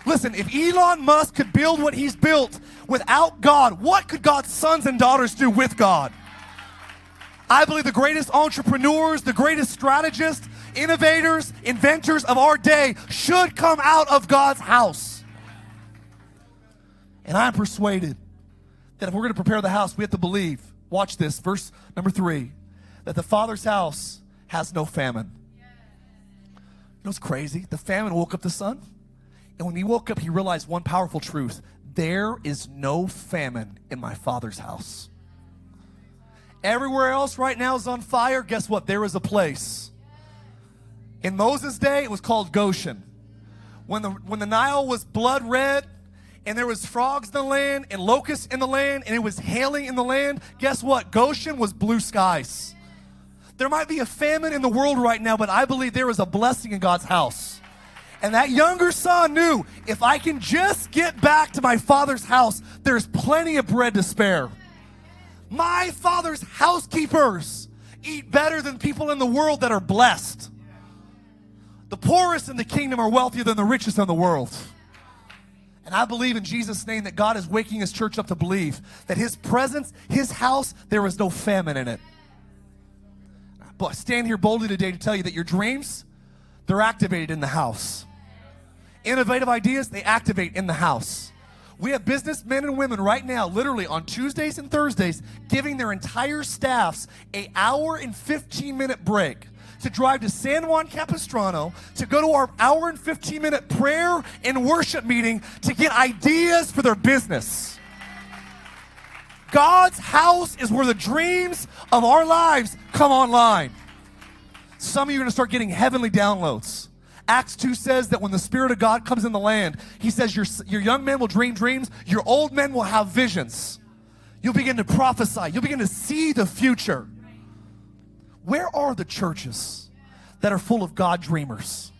Listen, if Elon Musk could build what he's built without God, what could God's sons and daughters do with God? I believe the greatest entrepreneurs, the greatest strategists, innovators, inventors of our day should come out of God's house. And I'm persuaded that if we're going to prepare the house, we have to believe, watch this, verse number three, that the Father's house has no famine. You know what's crazy? The famine woke up the son. And when he woke up, he realized one powerful truth there is no famine in my Father's house. Everywhere else right now is on fire. Guess what? There is a place. In Moses' day, it was called Goshen. When the, when the Nile was blood red, and there was frogs in the land and locusts in the land and it was hailing in the land, guess what? Goshen was blue skies. There might be a famine in the world right now, but I believe there is a blessing in God's house. And that younger son knew if I can just get back to my father's house, there's plenty of bread to spare. My father's housekeepers eat better than people in the world that are blessed. The poorest in the kingdom are wealthier than the richest in the world. And I believe in Jesus' name that God is waking his church up to believe that his presence, his house, there is no famine in it. But I stand here boldly today to tell you that your dreams, they're activated in the house. Innovative ideas, they activate in the house. We have businessmen and women right now, literally on Tuesdays and Thursdays, giving their entire staffs a hour and 15 minute break to drive to San Juan Capistrano to go to our hour and 15 minute prayer and worship meeting to get ideas for their business. God's house is where the dreams of our lives come online. Some of you are going to start getting heavenly downloads Acts 2 says that when the Spirit of God comes in the land, He says, Your, your young men will dream dreams, your old men will have visions. You'll begin to prophesy, you'll begin to see the future. Where are the churches that are full of God dreamers?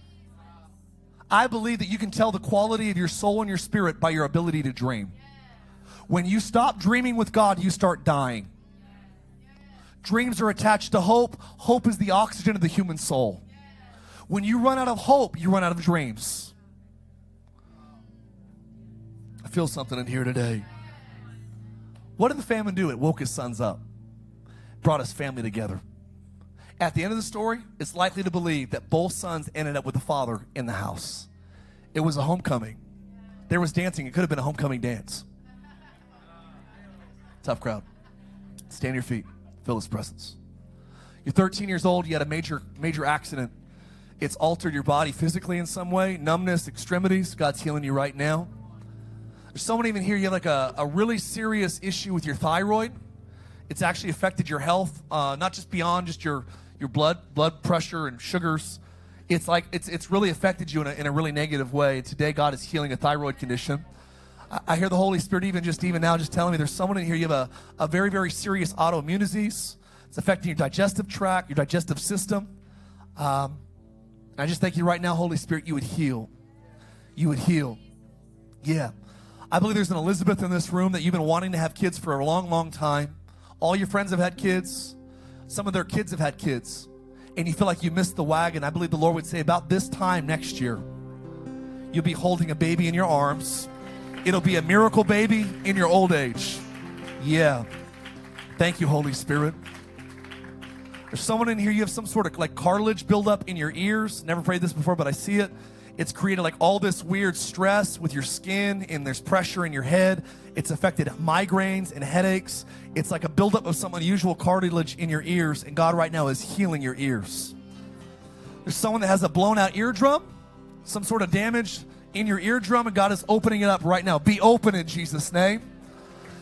I believe that you can tell the quality of your soul and your spirit by your ability to dream. When you stop dreaming with God, you start dying. Dreams are attached to hope. Hope is the oxygen of the human soul. When you run out of hope, you run out of dreams. I feel something in here today. What did the famine do? It woke his sons up, brought his family together. At the end of the story, it's likely to believe that both sons ended up with the father in the house. It was a homecoming. There was dancing. It could have been a homecoming dance. Tough crowd. Stand your feet. Feel his presence. You're 13 years old. You had a major, major accident. It's altered your body physically in some way. Numbness, extremities. God's healing you right now. There's someone even here. You have like a, a really serious issue with your thyroid. It's actually affected your health, uh, not just beyond just your your blood blood pressure and sugars. It's like it's it's really affected you in a, in a really negative way. Today, God is healing a thyroid condition. I, I hear the Holy Spirit even just even now just telling me there's someone in here you have a, a very very serious autoimmune disease. It's affecting your digestive tract, your digestive system. Um, I just thank you right now, Holy Spirit, you would heal. You would heal. Yeah. I believe there's an Elizabeth in this room that you've been wanting to have kids for a long, long time. All your friends have had kids. Some of their kids have had kids, and you feel like you missed the wagon. I believe the Lord would say, about this time next year, you'll be holding a baby in your arms. It'll be a miracle baby in your old age. Yeah. Thank you, Holy Spirit. There's someone in here, you have some sort of like cartilage buildup in your ears. Never prayed this before, but I see it. It's created like all this weird stress with your skin, and there's pressure in your head. It's affected migraines and headaches. It's like a buildup of some unusual cartilage in your ears, and God right now is healing your ears. There's someone that has a blown out eardrum, some sort of damage in your eardrum, and God is opening it up right now. Be open in Jesus' name.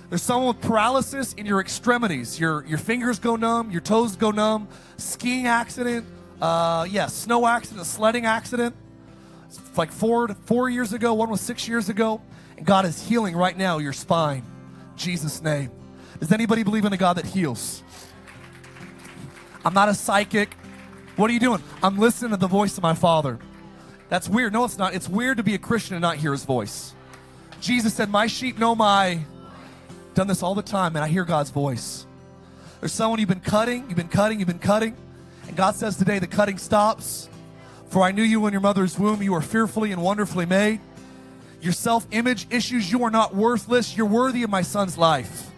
There's someone with paralysis in your extremities. Your, your fingers go numb, your toes go numb. Skiing accident, uh, yeah, snow accident, a sledding accident. It's like four, four years ago, one was six years ago. And God is healing right now your spine. Jesus' name. Does anybody believe in a God that heals? I'm not a psychic. What are you doing? I'm listening to the voice of my Father. That's weird. No, it's not. It's weird to be a Christian and not hear his voice. Jesus said, My sheep know my. Done this all the time, and I hear God's voice. There's someone you've been cutting, you've been cutting, you've been cutting, and God says today the cutting stops. For I knew you in your mother's womb. You are fearfully and wonderfully made. Your self image issues, you are not worthless. You're worthy of my son's life.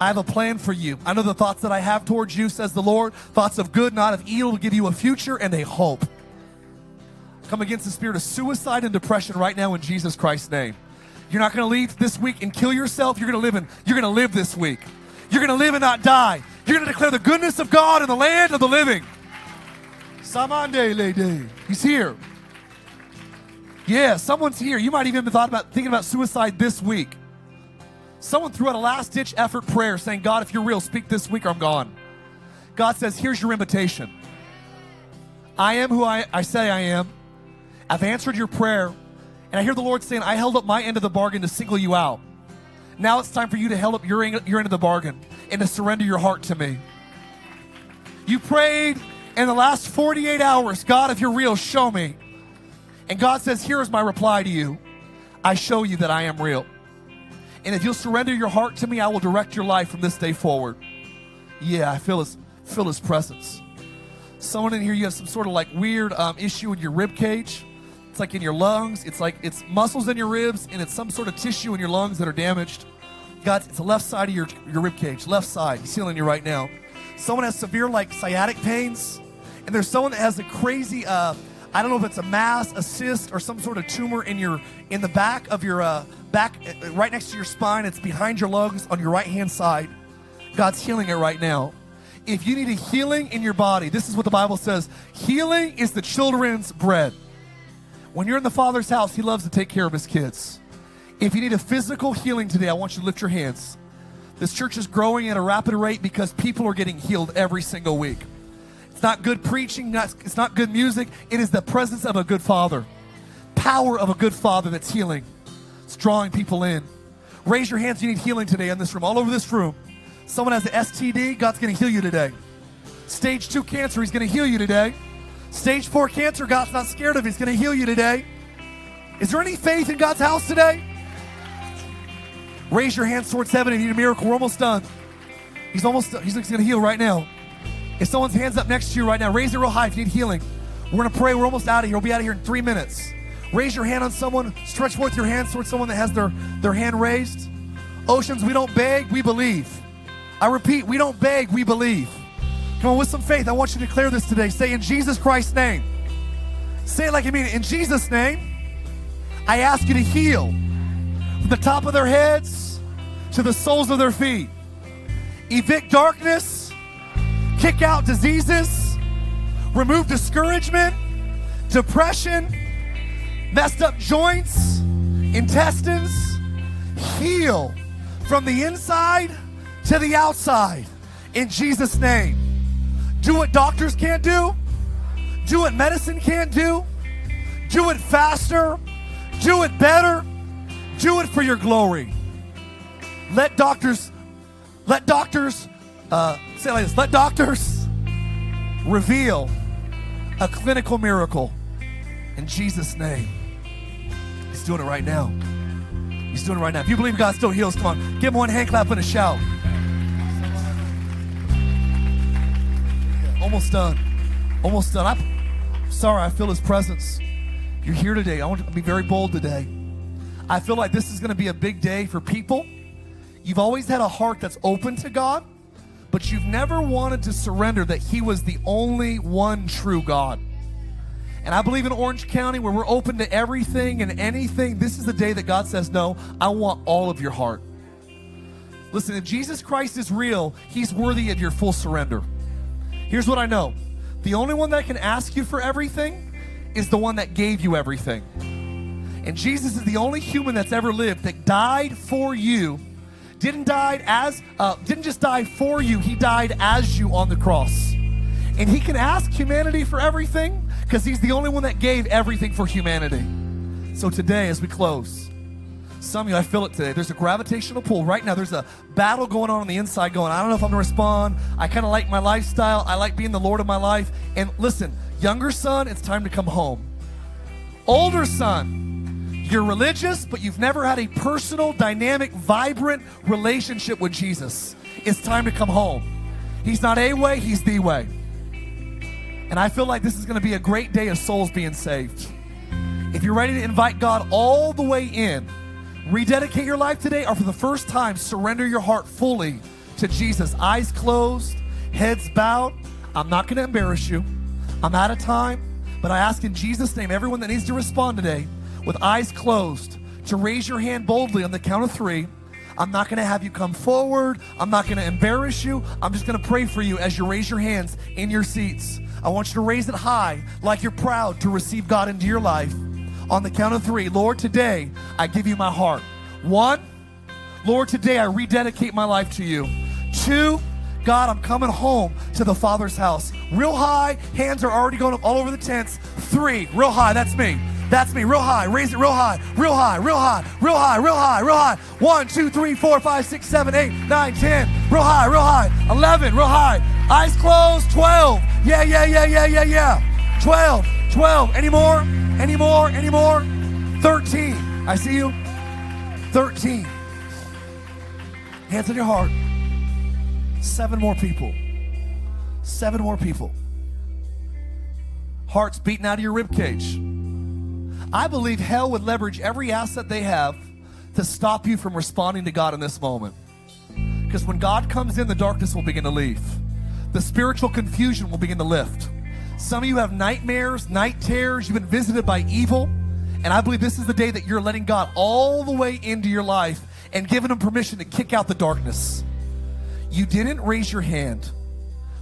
I have a plan for you. I know the thoughts that I have towards you, says the Lord thoughts of good, not of evil, to give you a future and a hope. Come against the spirit of suicide and depression right now in Jesus Christ's name. You're not going to leave this week and kill yourself. You're going to live and you're going to live this week. You're going to live and not die. You're going to declare the goodness of God in the land of the living. Samande lady. He's here. Yeah, someone's here. You might even have thought about thinking about suicide this week. Someone threw out a last ditch effort prayer saying, God, if you're real, speak this week or I'm gone. God says, Here's your invitation. I am who I, I say I am. I've answered your prayer. And I hear the Lord saying, I held up my end of the bargain to single you out. Now it's time for you to hold up your, your end of the bargain and to surrender your heart to me. You prayed in the last 48 hours, God, if you're real, show me. And God says, Here is my reply to you I show you that I am real. And if you'll surrender your heart to me, I will direct your life from this day forward. Yeah, I feel his, feel his presence. Someone in here, you have some sort of like weird um, issue in your rib cage. It's like in your lungs. It's like it's muscles in your ribs, and it's some sort of tissue in your lungs that are damaged. God, it's the left side of your, your rib cage, left side. He's healing you right now. Someone has severe like sciatic pains, and there's someone that has a crazy uh, I don't know if it's a mass, a cyst, or some sort of tumor in your in the back of your uh, back, uh, right next to your spine. It's behind your lungs on your right hand side. God's healing it right now. If you need a healing in your body, this is what the Bible says: healing is the children's bread. When you're in the Father's house, He loves to take care of His kids. If you need a physical healing today, I want you to lift your hands. This church is growing at a rapid rate because people are getting healed every single week. It's not good preaching, not, it's not good music. It is the presence of a good father, power of a good father that's healing. It's drawing people in. Raise your hands. You need healing today in this room, all over this room. Someone has an STD, God's going to heal you today. Stage two cancer, He's going to heal you today. Stage four cancer, God's not scared of. He's going to heal you today. Is there any faith in God's house today? Raise your hands towards heaven and you need a miracle. We're almost done. He's almost He's going to heal right now. If someone's hands up next to you right now, raise it real high if you need healing. We're going to pray. We're almost out of here. We'll be out of here in three minutes. Raise your hand on someone. Stretch forth your hands towards someone that has their, their hand raised. Oceans, we don't beg, we believe. I repeat, we don't beg, we believe. Come on, with some faith, I want you to declare this today. Say, in Jesus Christ's name. Say it like you mean it. In Jesus' name, I ask you to heal from the top of their heads to the soles of their feet. Evict darkness, kick out diseases, remove discouragement, depression, messed up joints, intestines. Heal from the inside to the outside in Jesus' name. Do what doctors can't do, do what medicine can't do, do it faster, do it better, do it for your glory. Let doctors, let doctors, uh, say like this, let doctors reveal a clinical miracle in Jesus' name. He's doing it right now. He's doing it right now. If you believe God still heals, come on, give him one hand clap and a shout. Almost done. Almost done. I'm sorry, I feel his presence. You're here today. I want to be very bold today. I feel like this is going to be a big day for people. You've always had a heart that's open to God, but you've never wanted to surrender that He was the only one true God. And I believe in Orange County, where we're open to everything and anything, this is the day that God says, No, I want all of your heart. Listen, if Jesus Christ is real, He's worthy of your full surrender. Here's what I know the only one that can ask you for everything is the one that gave you everything. And Jesus is the only human that's ever lived that died for you. Didn't die as uh, didn't just die for you, he died as you on the cross. And he can ask humanity for everything because he's the only one that gave everything for humanity. So today, as we close, some of you, I feel it today. There's a gravitational pull right now. There's a battle going on on the inside going, I don't know if I'm going to respond. I kind of like my lifestyle. I like being the Lord of my life. And listen, younger son, it's time to come home. Older son, you're religious, but you've never had a personal, dynamic, vibrant relationship with Jesus. It's time to come home. He's not a way, he's the way. And I feel like this is going to be a great day of souls being saved. If you're ready to invite God all the way in, rededicate your life today, or for the first time, surrender your heart fully to Jesus. Eyes closed, heads bowed. I'm not going to embarrass you. I'm out of time, but I ask in Jesus' name, everyone that needs to respond today with eyes closed, to raise your hand boldly on the count of three. I'm not going to have you come forward. I'm not going to embarrass you. I'm just going to pray for you as you raise your hands in your seats. I want you to raise it high like you're proud to receive God into your life. On the count of three, Lord, today I give you my heart. One, Lord, today I rededicate my life to you. Two, God, I'm coming home to the Father's house. Real high, hands are already going up all over the tents. Three, real high, that's me. That's me, real high. Raise it real high, real high, real high, real high, real high, real high. One, two, three, four, five, six, seven, eight, nine, ten. Real high, real high. Eleven, real high. Eyes closed. Twelve. Yeah, yeah, yeah, yeah, yeah, yeah. Twelve, twelve. Any more? Any more? Any more? Thirteen. I see you. Thirteen. Hands on your heart. Seven more people. Seven more people. Hearts beating out of your ribcage. I believe hell would leverage every asset they have to stop you from responding to God in this moment. Because when God comes in, the darkness will begin to leave, the spiritual confusion will begin to lift. Some of you have nightmares, night terrors, you've been visited by evil. And I believe this is the day that you're letting God all the way into your life and giving Him permission to kick out the darkness. You didn't raise your hand,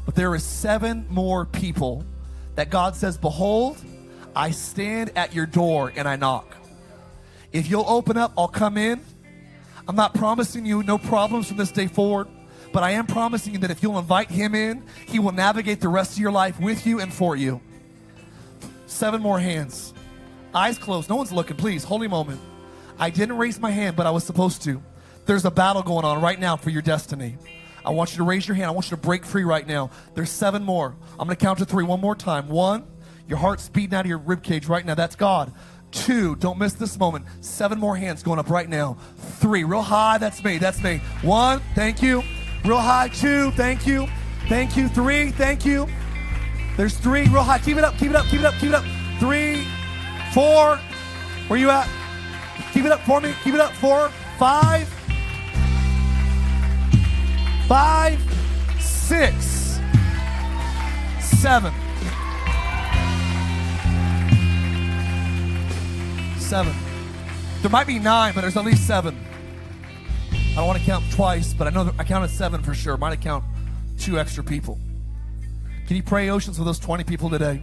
but there is seven more people that God says, Behold, I stand at your door and I knock. If you'll open up, I'll come in. I'm not promising you no problems from this day forward, But I am promising you that if you'll invite him in, he will navigate the rest of your life with you and for you. Seven more hands. Eyes closed. No one's looking. Please, holy moment. I didn't raise my hand, but I was supposed to. There's a battle going on right now for your destiny. I want you to raise your hand. I want you to break free right now. There's seven more. I'm going to count to three one more time. One, your heart's beating out of your rib cage right now. That's God. Two, don't miss this moment. Seven more hands going up right now. Three, real high. That's me. That's me. One, thank you. Real high. Two, thank you. Thank you. Three, thank you. There's three, real high. Keep it up. Keep it up. Keep it up. Keep it up. Three, four. Where you at? Keep it up for me. Keep it up. Four, five, five, six, seven. Seven. There might be nine, but there's at least seven. I don't want to count twice, but I know I counted seven for sure. Might have count two extra people. Can you pray oceans for those 20 people today?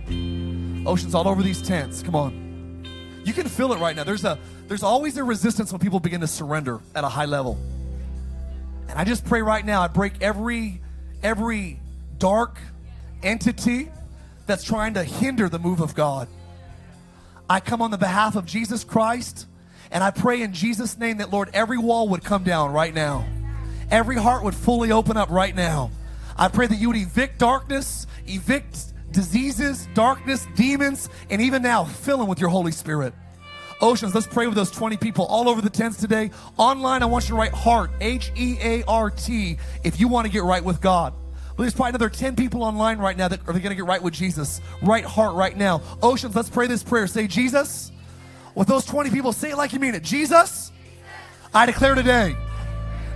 Oceans all over these tents. Come on. You can feel it right now. There's a there's always a resistance when people begin to surrender at a high level. And I just pray right now, I break every every dark entity that's trying to hinder the move of God. I come on the behalf of Jesus Christ and I pray in Jesus' name that, Lord, every wall would come down right now. Every heart would fully open up right now. I pray that you would evict darkness, evict diseases, darkness, demons, and even now fill them with your Holy Spirit. Oceans, let's pray with those 20 people all over the tents today. Online, I want you to write heart, H E A R T, if you want to get right with God. Well, there's probably another 10 people online right now that are going to get right with Jesus. Right heart right now. Oceans, let's pray this prayer. Say, Jesus. With those 20 people, say it like you mean it. Jesus, I declare today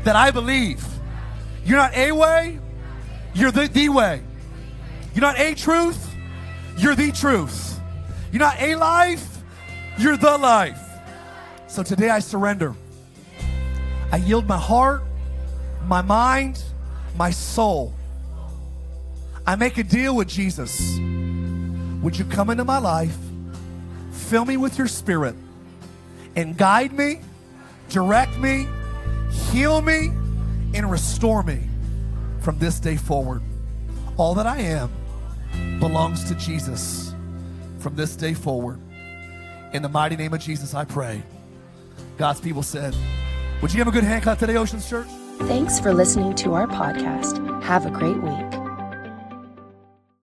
that I believe you're not a way, you're the, the way. You're not a truth, you're the truth. You're not a life, you're the life. So today I surrender. I yield my heart, my mind, my soul. I make a deal with Jesus. Would you come into my life, fill me with your spirit, and guide me, direct me, heal me, and restore me from this day forward? All that I am belongs to Jesus from this day forward. In the mighty name of Jesus, I pray. God's people said, Would you have a good hand clap today, Oceans Church? Thanks for listening to our podcast. Have a great week.